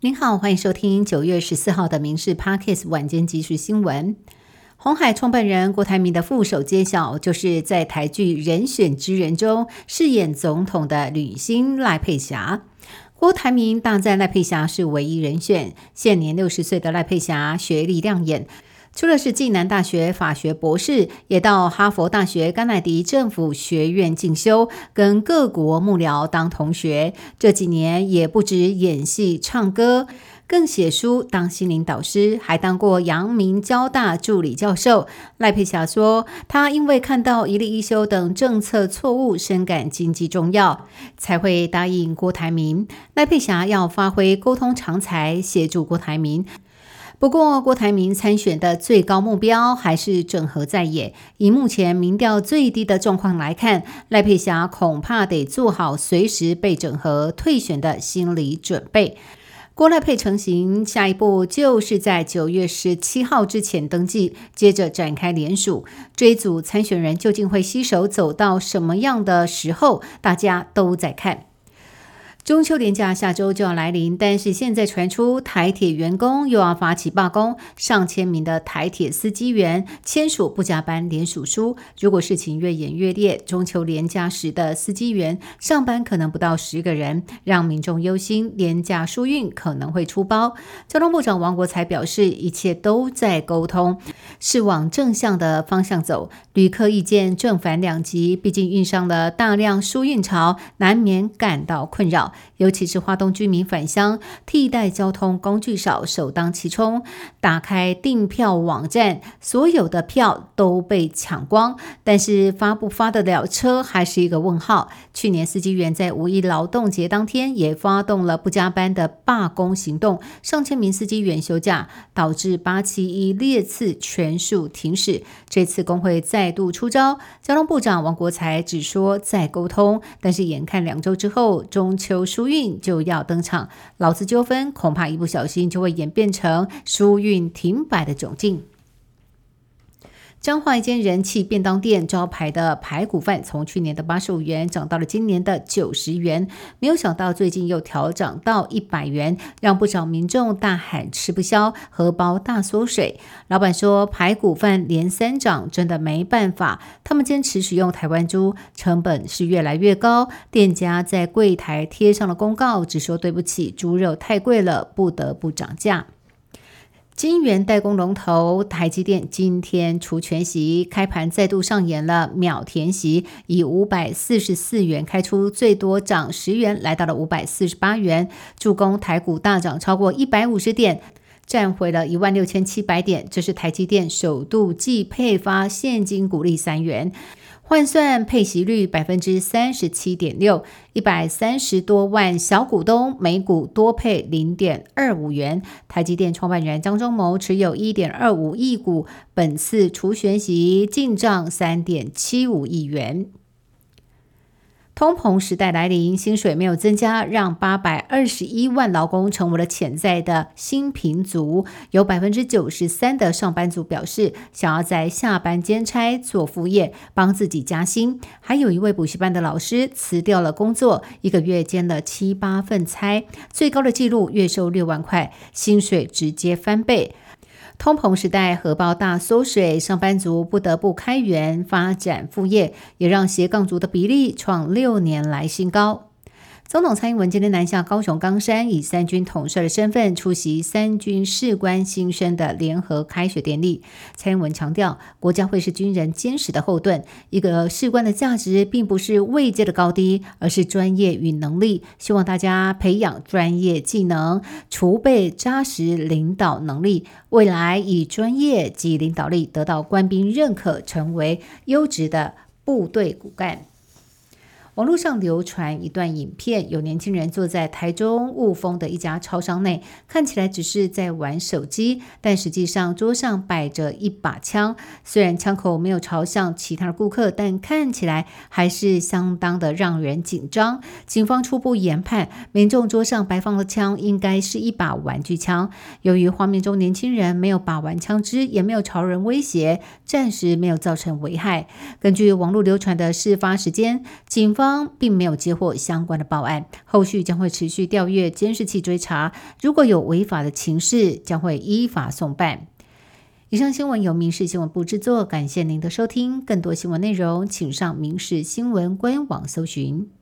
您好，欢迎收听九月十四号的《民事 Parkes 晚间即时新闻》。红海创办人郭台铭的副手揭晓，就是在台剧《人选之人》中饰演总统的女星赖佩霞。郭台铭大赞赖佩霞是唯一人选。现年六十岁的赖佩霞学历亮眼。除了是暨南大学法学博士，也到哈佛大学甘乃迪政府学院进修，跟各国幕僚当同学。这几年也不止演戏、唱歌，更写书、当心灵导师，还当过阳明交大助理教授。赖佩霞说：“他因为看到一例一休等政策错误，深感经济重要，才会答应郭台铭。赖佩霞要发挥沟通长才，协助郭台铭。”不过，郭台铭参选的最高目标还是整合在野。以目前民调最低的状况来看，赖佩霞恐怕得做好随时被整合退选的心理准备。郭赖配成型，下一步就是在九月十七号之前登记，接着展开联署。这一组参选人究竟会携手走到什么样的时候，大家都在看。中秋连假下周就要来临，但是现在传出台铁员工又要发起罢工，上千名的台铁司机员签署不加班联署书。如果事情越演越烈，中秋连假时的司机员上班可能不到十个人，让民众忧心连假疏运可能会出包。交通部长王国才表示，一切都在沟通，是往正向的方向走。旅客意见正反两极，毕竟遇上了大量疏运潮，难免感到困扰。尤其是华东居民返乡，替代交通工具少，首当其冲。打开订票网站，所有的票都被抢光，但是发不发得了车还是一个问号。去年司机员在五一劳动节当天也发动了不加班的罢工行动，上千名司机员休假，导致八七一列次全数停驶。这次工会再度出招，交通部长王国才只说再沟通，但是眼看两周之后中秋。疏运就要登场，劳资纠纷恐怕一不小心就会演变成疏运停摆的窘境。彰化一间人气便当店招牌的排骨饭，从去年的八十五元涨到了今年的九十元，没有想到最近又调涨到一百元，让不少民众大喊吃不消，荷包大缩水。老板说，排骨饭连三涨，真的没办法。他们坚持使用台湾猪，成本是越来越高。店家在柜台贴上了公告，只说对不起，猪肉太贵了，不得不涨价。金元代工龙头台积电今天除全席开盘再度上演了秒填席，以五百四十四元开出，最多涨十元，来到了五百四十八元，助攻台股大涨超过一百五十点，站回了一万六千七百点。这是台积电首度即配发现金股利三元。换算配息率百分之三十七点六，一百三十多万小股东每股多配零点二五元。台积电创办人张忠谋持有一点二五亿股，本次除权息进账三点七五亿元。通膨时代来临，薪水没有增加，让八百二十一万劳工成为了潜在的新贫族。有百分之九十三的上班族表示，想要在下班兼差做副业，帮自己加薪。还有一位补习班的老师辞掉了工作，一个月兼了七八份差，最高的纪录月收六万块，薪水直接翻倍。通膨时代，荷包大缩水，上班族不得不开源发展副业，也让斜杠族的比例创六年来新高。总统蔡英文今天南下高雄冈山，以三军统帅的身份出席三军士官新生的联合开学典礼。蔡英文强调，国家会是军人坚实的后盾。一个士官的价值，并不是位阶的高低，而是专业与能力。希望大家培养专业技能，储备扎实领导能力，未来以专业及领导力得到官兵认可，成为优质的部队骨干。网络上流传一段影片，有年轻人坐在台中雾峰的一家超商内，看起来只是在玩手机，但实际上桌上摆着一把枪。虽然枪口没有朝向其他的顾客，但看起来还是相当的让人紧张。警方初步研判，民众桌上摆放的枪应该是一把玩具枪。由于画面中年轻人没有把玩枪支，也没有朝人威胁，暂时没有造成危害。根据网络流传的事发时间，警方。方并没有接获相关的报案，后续将会持续调阅监视器追查，如果有违法的情事，将会依法送办。以上新闻由民事新闻部制作，感谢您的收听。更多新闻内容，请上民事新闻官网搜寻。